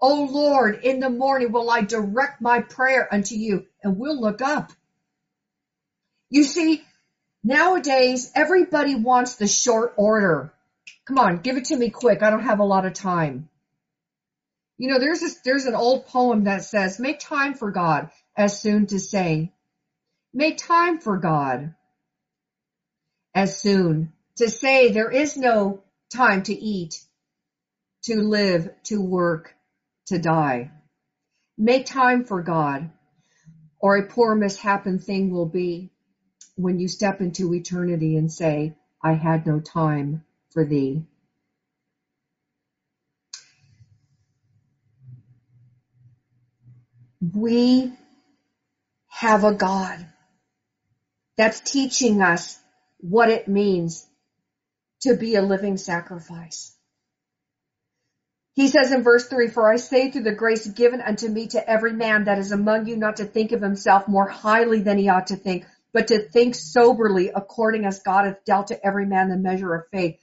O Lord, in the morning will I direct my prayer unto you, and we'll look up. You see, nowadays everybody wants the short order. Come on, give it to me quick. I don't have a lot of time. You know, there's this, there's an old poem that says, make time for God as soon to say, Make time for God as soon to say there is no time to eat, to live, to work, to die. Make time for God or a poor mishappen thing will be when you step into eternity and say, I had no time for thee. We have a God that's teaching us what it means to be a living sacrifice. He says in verse 3, For I say through the grace given unto me to every man that is among you not to think of himself more highly than he ought to think, but to think soberly according as God hath dealt to every man the measure of faith.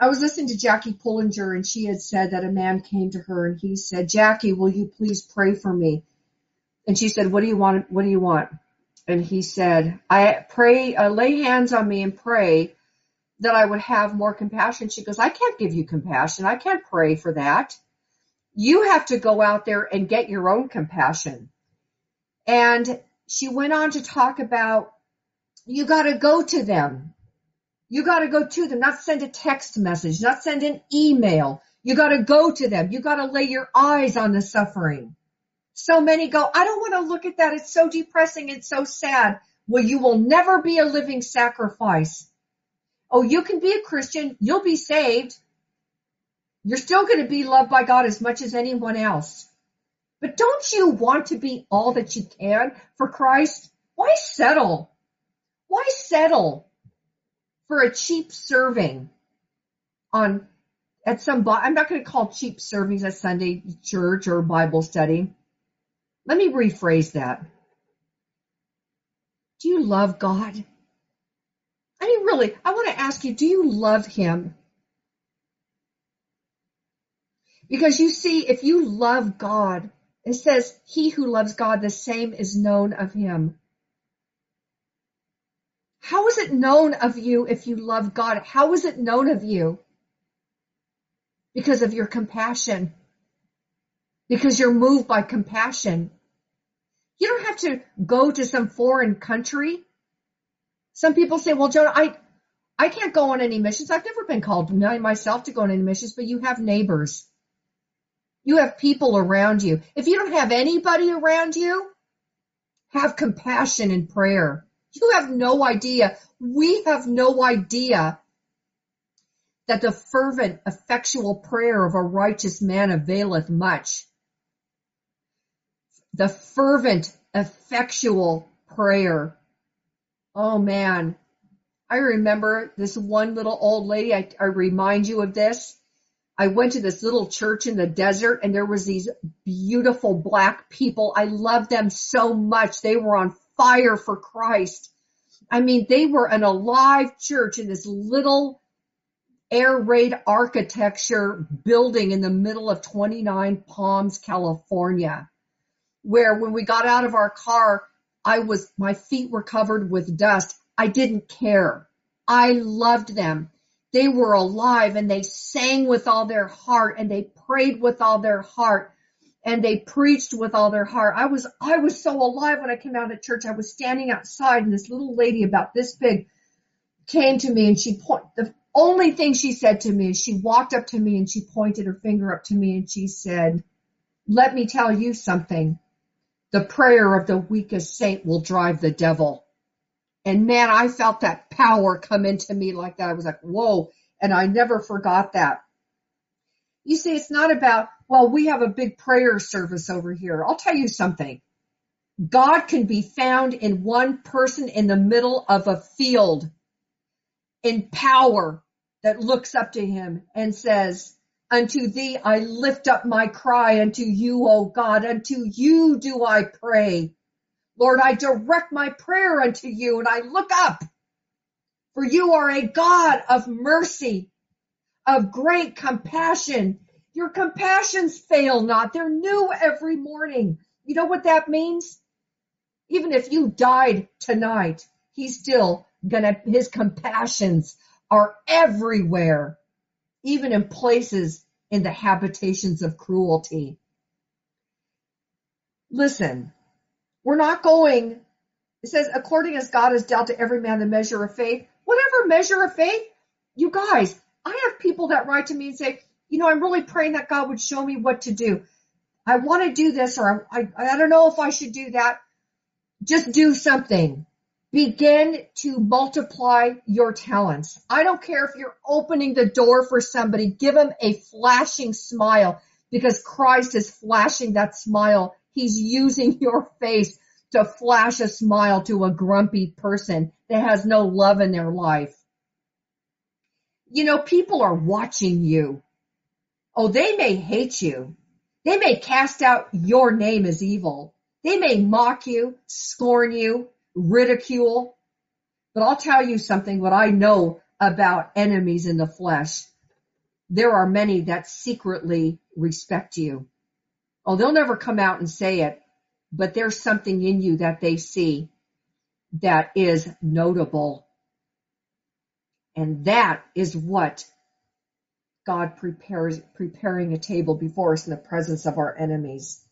I was listening to Jackie Pullinger and she had said that a man came to her and he said, Jackie, will you please pray for me? And she said, what do you want? What do you want? and he said, I pray, uh, lay hands on me and pray that I would have more compassion. She goes, I can't give you compassion. I can't pray for that. You have to go out there and get your own compassion. And she went on to talk about you got to go to them. You got to go to them, not send a text message, not send an email. You got to go to them. You got to lay your eyes on the suffering. So many go, I don't want to look at that. It's so depressing. It's so sad. Well, you will never be a living sacrifice. Oh, you can be a Christian. You'll be saved. You're still going to be loved by God as much as anyone else. But don't you want to be all that you can for Christ? Why settle? Why settle for a cheap serving on at some I'm not going to call cheap servings at Sunday church or Bible study. Let me rephrase that. Do you love God? I mean, really, I want to ask you, do you love Him? Because you see, if you love God It says, he who loves God, the same is known of him. How is it known of you if you love God? How is it known of you? Because of your compassion. Because you're moved by compassion. You don't have to go to some foreign country. Some people say, well, Jonah, I, I can't go on any missions. I've never been called myself to go on any missions, but you have neighbors. You have people around you. If you don't have anybody around you, have compassion and prayer. You have no idea. We have no idea that the fervent, effectual prayer of a righteous man availeth much. The fervent, effectual prayer. Oh man. I remember this one little old lady. I, I remind you of this. I went to this little church in the desert and there was these beautiful black people. I loved them so much. They were on fire for Christ. I mean, they were an alive church in this little air raid architecture building in the middle of 29 Palms, California, where when we got out of our car, I was, my feet were covered with dust. I didn't care. I loved them. They were alive and they sang with all their heart and they prayed with all their heart and they preached with all their heart. I was, I was so alive when I came out of church. I was standing outside and this little lady about this big came to me and she point, the only thing she said to me is she walked up to me and she pointed her finger up to me and she said, let me tell you something. The prayer of the weakest saint will drive the devil. And man, I felt that power come into me like that. I was like, whoa. And I never forgot that. You see, it's not about, well, we have a big prayer service over here. I'll tell you something. God can be found in one person in the middle of a field in power that looks up to him and says, unto thee I lift up my cry unto you, O God, unto you do I pray. Lord, I direct my prayer unto you and I look up for you are a God of mercy, of great compassion. Your compassions fail not. They're new every morning. You know what that means? Even if you died tonight, he's still gonna, his compassions are everywhere, even in places in the habitations of cruelty. Listen, we're not going, it says, according as God has dealt to every man the measure of faith, whatever measure of faith, you guys, I have people that write to me and say, you know, I'm really praying that God would show me what to do. I want to do this or I, I, I don't know if I should do that. Just do something. Begin to multiply your talents. I don't care if you're opening the door for somebody, give them a flashing smile because Christ is flashing that smile He's using <laughs> your face to flash a smile to a grumpy person that has no love in their life. You know, people are watching you. Oh, they may hate you. They may cast out your name as evil. They may mock you, scorn you, ridicule. But I'll tell you something, what I know about enemies in the flesh. There are many that secretly respect you. Oh, they'll never come out and say it, but there's something in you that they see that is notable. And that is what God prepares, preparing a table before us in the presence of our enemies.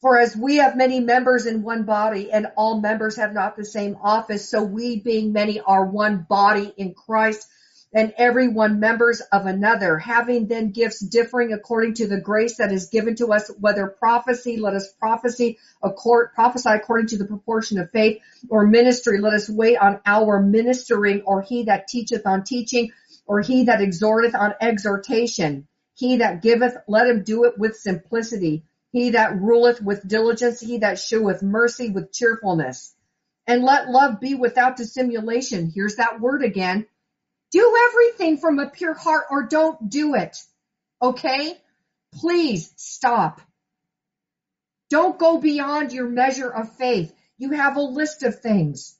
For as we have many members in one body and all members have not the same office, so we being many are one body in Christ and every one members of another, having then gifts differing according to the grace that is given to us, whether prophecy, let us prophecy, prophesy according to the proportion of faith, or ministry, let us wait on our ministering, or he that teacheth on teaching, or he that exhorteth on exhortation. He that giveth, let him do it with simplicity. He that ruleth with diligence, he that sheweth mercy with cheerfulness. And let love be without dissimulation. Here's that word again do everything from a pure heart or don't do it. Okay? Please stop. Don't go beyond your measure of faith. You have a list of things.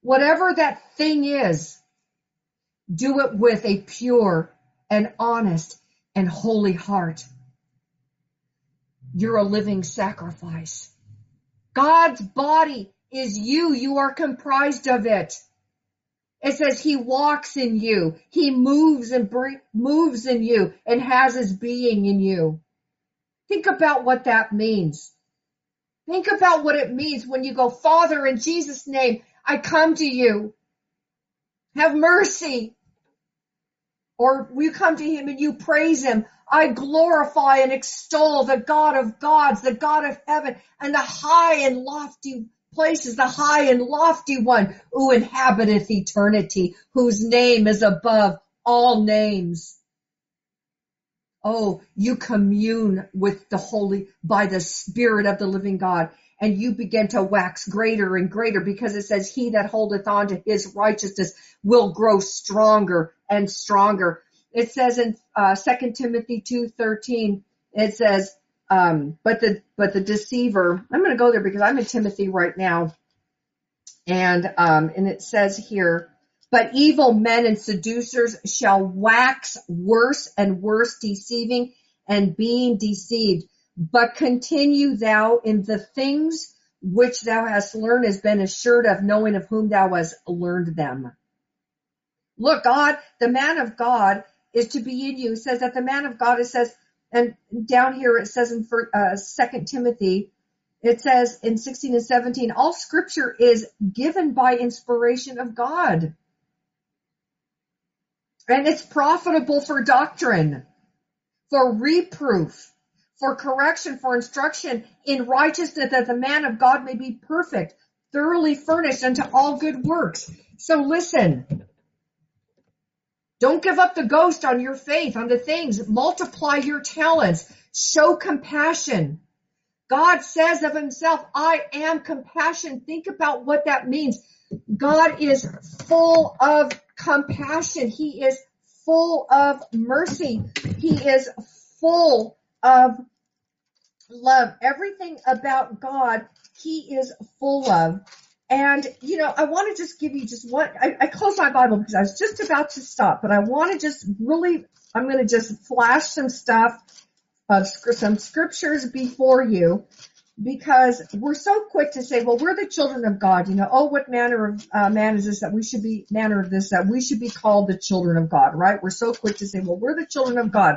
Whatever that thing is, do it with a pure and honest and holy heart. You're a living sacrifice. God's body is you. You are comprised of it. It says he walks in you. He moves and moves in you and has his being in you. Think about what that means. Think about what it means when you go, Father, in Jesus' name, I come to you. Have mercy. Or you come to him and you praise him. I glorify and extol the God of gods, the God of heaven, and the high and lofty places, the high and lofty one who inhabiteth eternity, whose name is above all names. Oh, you commune with the holy by the spirit of the living God and you begin to wax greater and greater because it says he that holdeth on to his righteousness will grow stronger and stronger. It says in uh, 2 Timothy 2:13, it says, um, but the but the deceiver. I'm going to go there because I'm in Timothy right now, and um, and it says here, but evil men and seducers shall wax worse and worse, deceiving and being deceived. But continue thou in the things which thou hast learned, has been assured of, knowing of whom thou hast learned them. Look, God, the man of God is to be in you. Says that the man of God, it says, and down here it says in uh, Second Timothy, it says in 16 and 17, all scripture is given by inspiration of God. And it's profitable for doctrine, for reproof, for correction, for instruction in righteousness that the man of God may be perfect, thoroughly furnished unto all good works. So listen, don't give up the ghost on your faith, on the things. Multiply your talents. Show compassion. God says of himself, I am compassion. Think about what that means. God is full of compassion. He is full of mercy. He is full of love. Everything about God, He is full of. And, you know, I want to just give you just one, I, I closed my Bible because I was just about to stop, but I want to just really, I'm going to just flash some stuff of some scriptures before you because we're so quick to say, well, we're the children of God. You know, oh, what manner of uh, man is this that we should be, manner of this that we should be called the children of God, right? We're so quick to say, well, we're the children of God.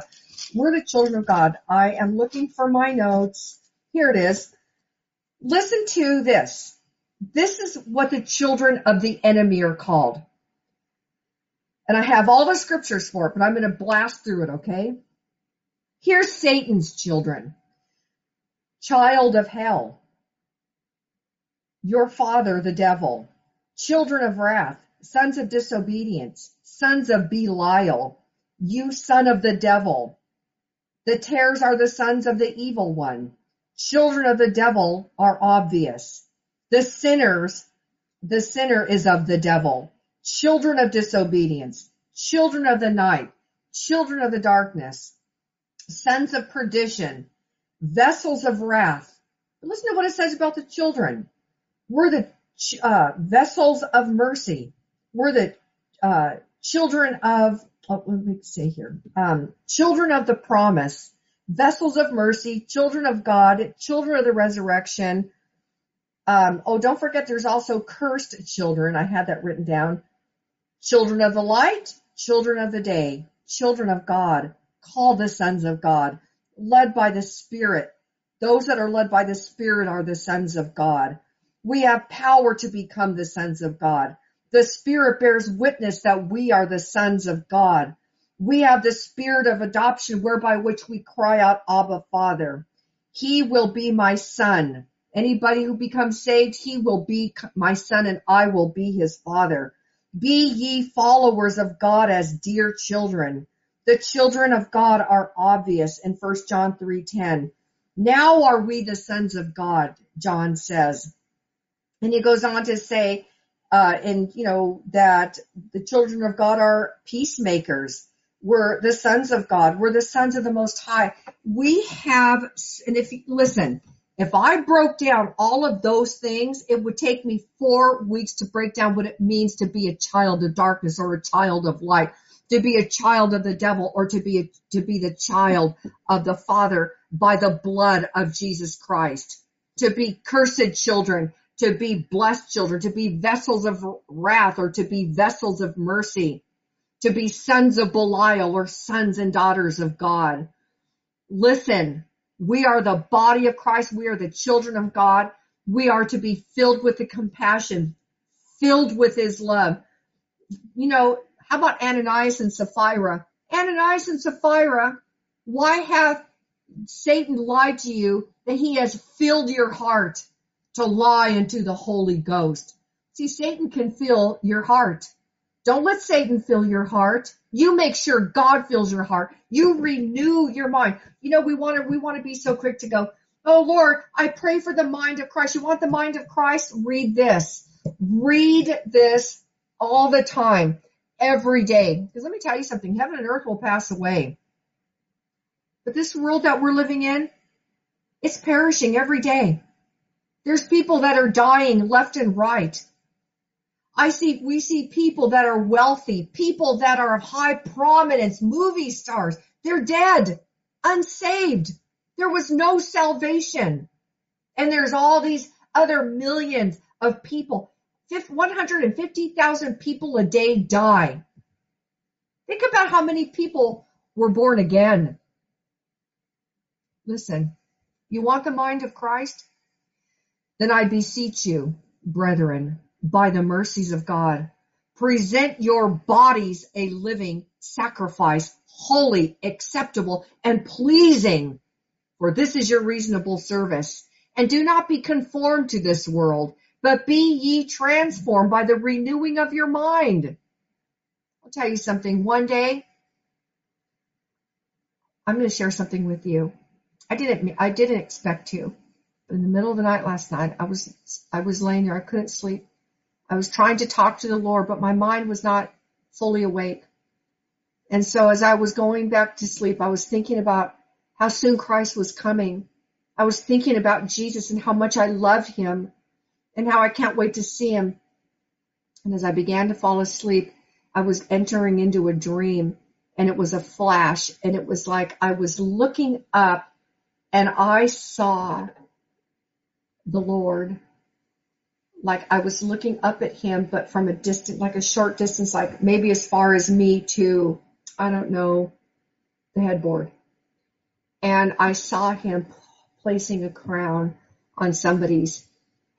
We're the children of God. I am looking for my notes. Here it is. Listen to this. This is what the children of the enemy are called. And I have all the scriptures for it, but I'm going to blast through it, okay? Here's Satan's children. Child of hell. Your father, the devil. Children of wrath. Sons of disobedience. Sons of Belial. You son of the devil. The tares are the sons of the evil one. Children of the devil are obvious. The sinners, the sinner is of the devil. Children of disobedience. Children of the night. Children of the darkness. Sons of perdition. Vessels of wrath. Listen to what it says about the children. We're the uh, vessels of mercy. We're the uh, children of oh, let me say here, um, children of the promise, vessels of mercy, children of God, children of the resurrection. Um, oh, don't forget there's also cursed children. I had that written down. Children of the light, children of the day, children of God, called the sons of God, led by the Spirit. Those that are led by the Spirit are the sons of God. We have power to become the sons of God. The Spirit bears witness that we are the sons of God. We have the spirit of adoption whereby which we cry out, Abba, Father. He will be my son. Anybody who becomes saved, he will be my son and I will be his father. Be ye followers of God as dear children. The children of God are obvious in 1 John 3:10. Now are we the sons of God, John says. And he goes on to say, uh, and you know that the children of God are peacemakers. We're the sons of God. We're the sons of the Most High. We have, and if you listen, if I broke down all of those things, it would take me four weeks to break down what it means to be a child of darkness or a child of light, to be a child of the devil or to be a, to be the child of the Father by the blood of Jesus Christ, to be cursed children, to be blessed children, to be vessels of wrath or to be vessels of mercy, to be sons of Belial or sons and daughters of God. Listen, we are the body of Christ. We are the children of God. We are to be filled with the compassion, filled with his love. You know, how about Ananias and Sapphira? Ananias and Sapphira, why hath Satan lied to you that he has filled your heart to lie into the Holy Ghost? See, Satan can fill your heart. Don't let Satan fill your heart. You make sure God fills your heart. You renew your mind. You know, we want to, we want to be so quick to go, Oh Lord, I pray for the mind of Christ. You want the mind of Christ? Read this. Read this all the time, every day. Because let me tell you something, heaven and earth will pass away. But this world that we're living in, it's perishing every day. There's people that are dying left and right. I see, we see people that are wealthy, people that are of high prominence, movie stars. They're dead, unsaved. There was no salvation. And there's all these other millions of people. 150,000 people a day die. Think about how many people were born again. Listen, you want the mind of Christ? Then I beseech you, brethren, by the mercies of God, present your bodies a living sacrifice, holy, acceptable, and pleasing for this is your reasonable service. And do not be conformed to this world, but be ye transformed by the renewing of your mind. I'll tell you something. One day, I'm going to share something with you. I didn't, I didn't expect to. But in the middle of the night last night, I was, I was laying there. I couldn't sleep. I was trying to talk to the Lord, but my mind was not fully awake. And so as I was going back to sleep, I was thinking about how soon Christ was coming. I was thinking about Jesus and how much I love him and how I can't wait to see him. And as I began to fall asleep, I was entering into a dream and it was a flash and it was like I was looking up and I saw the Lord. Like I was looking up at him, but from a distance, like a short distance, like maybe as far as me to, I don't know, the headboard and I saw him placing a crown on somebody's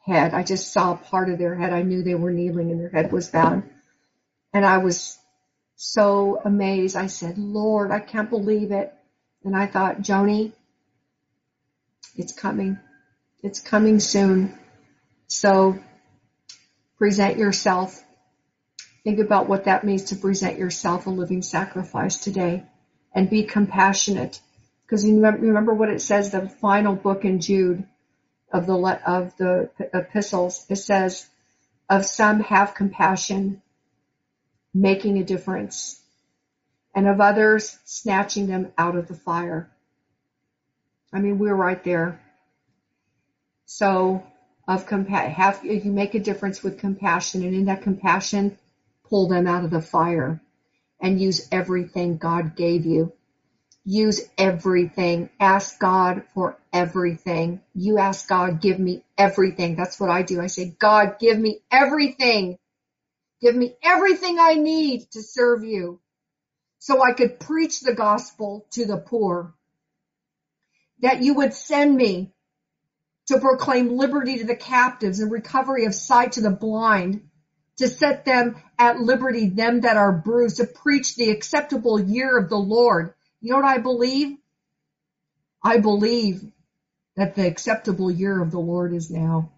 head. I just saw part of their head. I knew they were kneeling and their head was bowed. And I was so amazed. I said, Lord, I can't believe it. And I thought, Joni, it's coming. It's coming soon. So present yourself. Think about what that means to present yourself a living sacrifice today and be compassionate because you remember what it says, the final book in Jude of the, of the epistles, it says, of some have compassion, making a difference, and of others snatching them out of the fire. I mean, we're right there. So, of compa- have you make a difference with compassion, and in that compassion, pull them out of the fire, and use everything God gave you use everything. Ask God for everything. You ask God, give me everything. That's what I do. I say, God, give me everything. Give me everything I need to serve you so I could preach the gospel to the poor. That you would send me to proclaim liberty to the captives and recovery of sight to the blind, to set them at liberty, them that are bruised, to preach the acceptable year of the Lord. You know what I believe? I believe that the acceptable year of the Lord is now.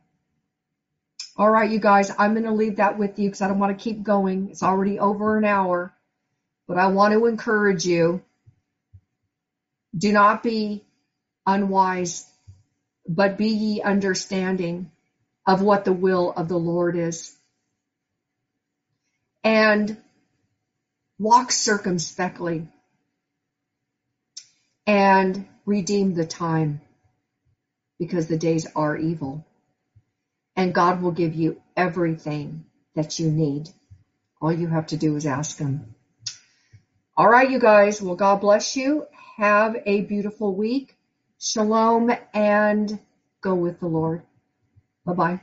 All right, you guys, I'm going to leave that with you because I don't want to keep going. It's already over an hour, but I want to encourage you. Do not be unwise, but be ye understanding of what the will of the Lord is. And walk circumspectly and redeem the time because the days are evil. And God will give you everything that you need. All you have to do is ask Him. All right, you guys. Well, God bless you. Have a beautiful week. Shalom and go with the Lord. Bye bye.